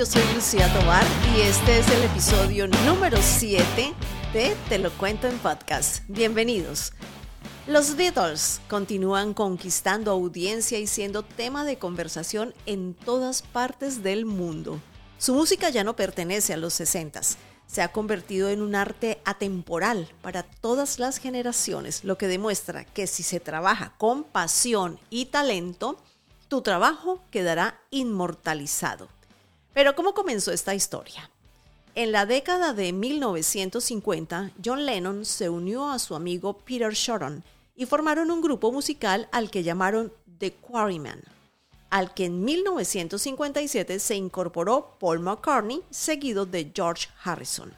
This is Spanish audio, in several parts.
Yo soy Lucía Tobar y este es el episodio número 7 de Te lo cuento en podcast. Bienvenidos. Los Beatles continúan conquistando audiencia y siendo tema de conversación en todas partes del mundo. Su música ya no pertenece a los 60 se ha convertido en un arte atemporal para todas las generaciones, lo que demuestra que si se trabaja con pasión y talento, tu trabajo quedará inmortalizado. Pero ¿cómo comenzó esta historia? En la década de 1950, John Lennon se unió a su amigo Peter Shorten y formaron un grupo musical al que llamaron The Quarrymen al que en 1957 se incorporó Paul McCartney, seguido de George Harrison.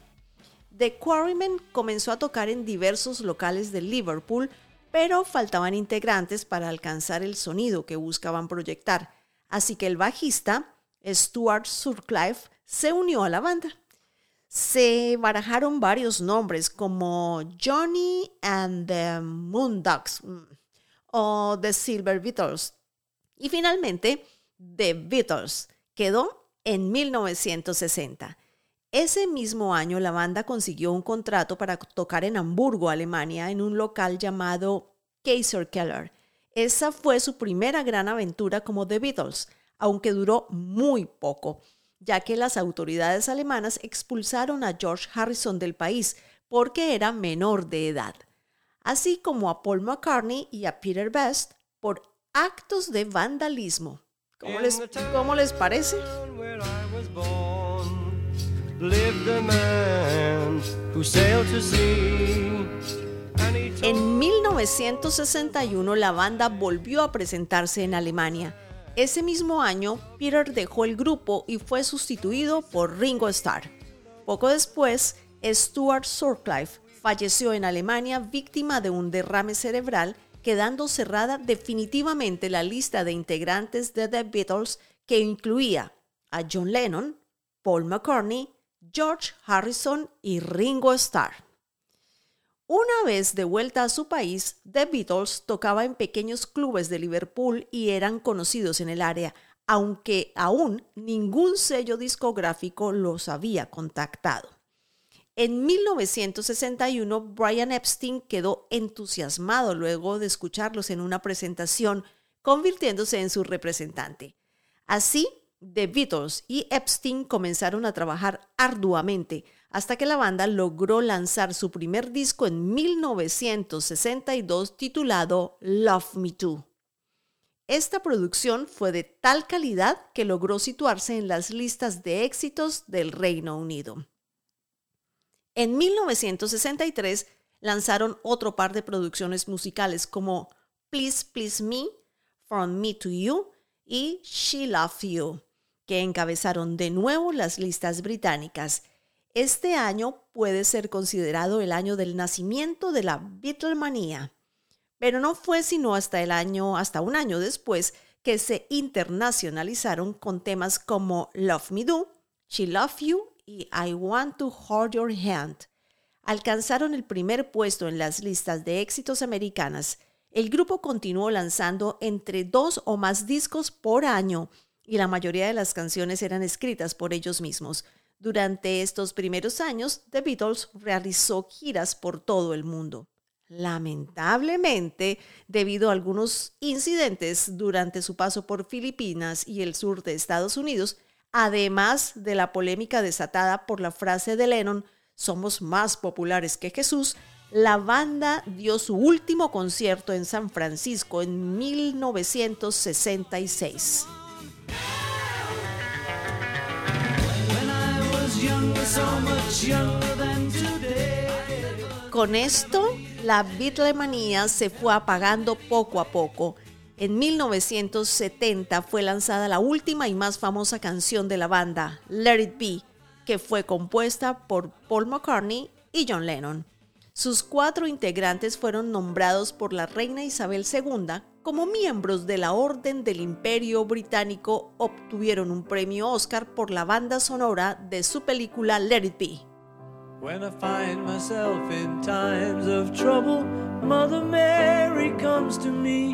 The Quarrymen comenzó a tocar en diversos locales de Liverpool, pero faltaban integrantes para alcanzar el sonido que buscaban proyectar, así que el bajista, Stuart Surcliffe, se unió a la banda. Se barajaron varios nombres como Johnny and the Moondogs mm, o The Silver Beatles, y finalmente, The Beatles quedó en 1960. Ese mismo año la banda consiguió un contrato para tocar en Hamburgo, Alemania, en un local llamado Kaiser Keller. Esa fue su primera gran aventura como The Beatles, aunque duró muy poco, ya que las autoridades alemanas expulsaron a George Harrison del país porque era menor de edad, así como a Paul McCartney y a Peter Best por actos de vandalismo. ¿Cómo les, cómo les parece? En 1961 la banda volvió a presentarse en Alemania. Ese mismo año, Peter dejó el grupo y fue sustituido por Ringo Starr. Poco después, Stuart Surcliffe falleció en Alemania víctima de un derrame cerebral quedando cerrada definitivamente la lista de integrantes de The Beatles que incluía a John Lennon, Paul McCartney, George Harrison y Ringo Starr. Una vez de vuelta a su país, The Beatles tocaba en pequeños clubes de Liverpool y eran conocidos en el área, aunque aún ningún sello discográfico los había contactado. En 1961, Brian Epstein quedó entusiasmado luego de escucharlos en una presentación, convirtiéndose en su representante. Así, The Beatles y Epstein comenzaron a trabajar arduamente hasta que la banda logró lanzar su primer disco en 1962 titulado Love Me Too. Esta producción fue de tal calidad que logró situarse en las listas de éxitos del Reino Unido. En 1963 lanzaron otro par de producciones musicales como Please Please Me, From Me to You y She Love You, que encabezaron de nuevo las listas británicas. Este año puede ser considerado el año del nacimiento de la Beatlemanía, pero no fue sino hasta el año, hasta un año después, que se internacionalizaron con temas como Love Me Do, She Love You y I Want to Hold Your Hand alcanzaron el primer puesto en las listas de éxitos americanas. El grupo continuó lanzando entre dos o más discos por año y la mayoría de las canciones eran escritas por ellos mismos. Durante estos primeros años, The Beatles realizó giras por todo el mundo. Lamentablemente, debido a algunos incidentes durante su paso por Filipinas y el sur de Estados Unidos, además de la polémica desatada por la frase de Lennon, somos más populares que Jesús, la banda dio su último concierto en San Francisco en 1966. Con esto, la Beatlemanía se fue apagando poco a poco en 1970 fue lanzada la última y más famosa canción de la banda, Let It Be, que fue compuesta por Paul McCartney y John Lennon. Sus cuatro integrantes fueron nombrados por la reina Isabel II como miembros de la Orden del Imperio Británico. Obtuvieron un premio Oscar por la banda sonora de su película Let It Be. When I find myself in times of trouble, Mother Mary comes to me.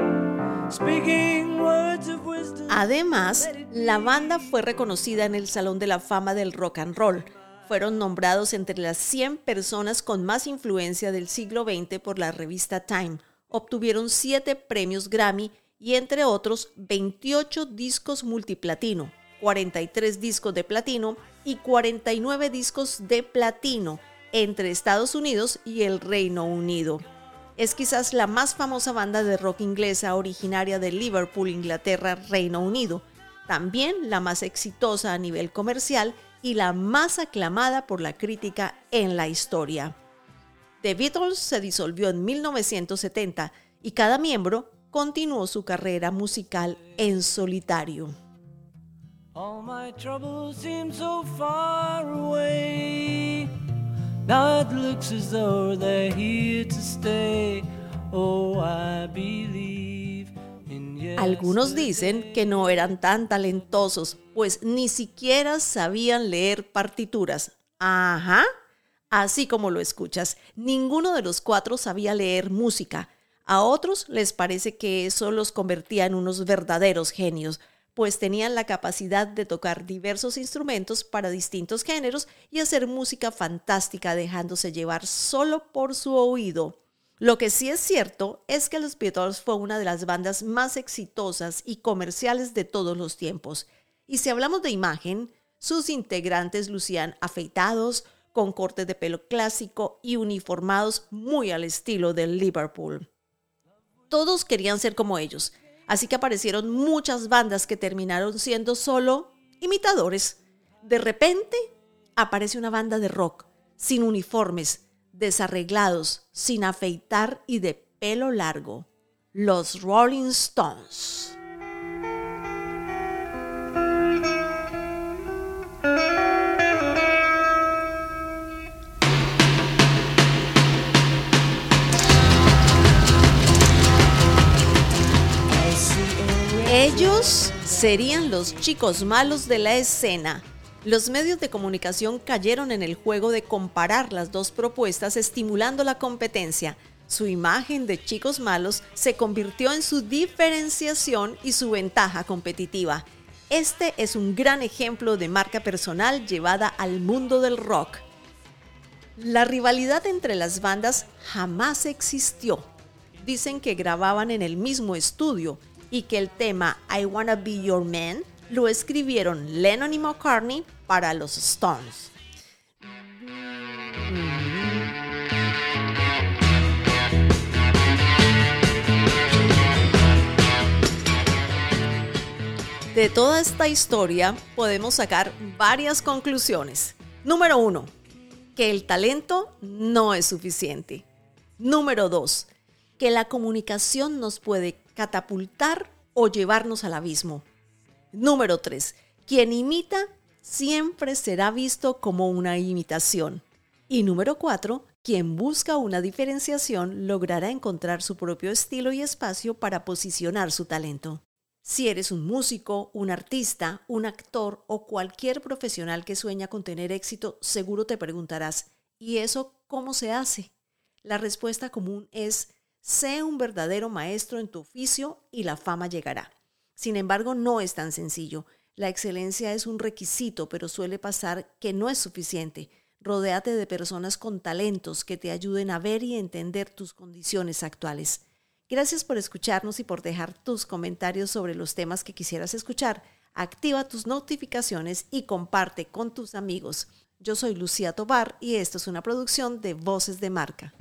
speaking words Además, la banda fue reconocida en el Salón de la Fama del Rock and Roll. Fueron nombrados entre las 100 personas con más influencia del siglo XX por la revista Time. Obtuvieron 7 premios Grammy y entre otros 28 discos multiplatino, 43 discos de platino y 49 discos de platino entre Estados Unidos y el Reino Unido. Es quizás la más famosa banda de rock inglesa originaria de Liverpool, Inglaterra, Reino Unido. También la más exitosa a nivel comercial y la más aclamada por la crítica en la historia. The Beatles se disolvió en 1970 y cada miembro continuó su carrera musical en solitario. Algunos dicen que no eran tan talentosos, pues ni siquiera sabían leer partituras. Ajá, así como lo escuchas, ninguno de los cuatro sabía leer música. A otros les parece que eso los convertía en unos verdaderos genios, pues tenían la capacidad de tocar diversos instrumentos para distintos géneros y hacer música fantástica dejándose llevar solo por su oído. Lo que sí es cierto es que los Beatles fue una de las bandas más exitosas y comerciales de todos los tiempos. Y si hablamos de imagen, sus integrantes lucían afeitados, con cortes de pelo clásico y uniformados muy al estilo del Liverpool. Todos querían ser como ellos, Así que aparecieron muchas bandas que terminaron siendo solo imitadores. De repente aparece una banda de rock, sin uniformes, desarreglados, sin afeitar y de pelo largo. Los Rolling Stones. Serían los chicos malos de la escena. Los medios de comunicación cayeron en el juego de comparar las dos propuestas estimulando la competencia. Su imagen de chicos malos se convirtió en su diferenciación y su ventaja competitiva. Este es un gran ejemplo de marca personal llevada al mundo del rock. La rivalidad entre las bandas jamás existió. Dicen que grababan en el mismo estudio, y que el tema I Wanna Be Your Man lo escribieron Lennon y McCartney para los Stones. De toda esta historia podemos sacar varias conclusiones. Número uno, que el talento no es suficiente. Número dos, que la comunicación nos puede catapultar o llevarnos al abismo. Número 3. Quien imita siempre será visto como una imitación. Y número 4. Quien busca una diferenciación logrará encontrar su propio estilo y espacio para posicionar su talento. Si eres un músico, un artista, un actor o cualquier profesional que sueña con tener éxito, seguro te preguntarás, ¿y eso cómo se hace? La respuesta común es Sé un verdadero maestro en tu oficio y la fama llegará. Sin embargo, no es tan sencillo. La excelencia es un requisito, pero suele pasar que no es suficiente. Rodéate de personas con talentos que te ayuden a ver y entender tus condiciones actuales. Gracias por escucharnos y por dejar tus comentarios sobre los temas que quisieras escuchar. Activa tus notificaciones y comparte con tus amigos. Yo soy Lucía Tobar y esto es una producción de Voces de Marca.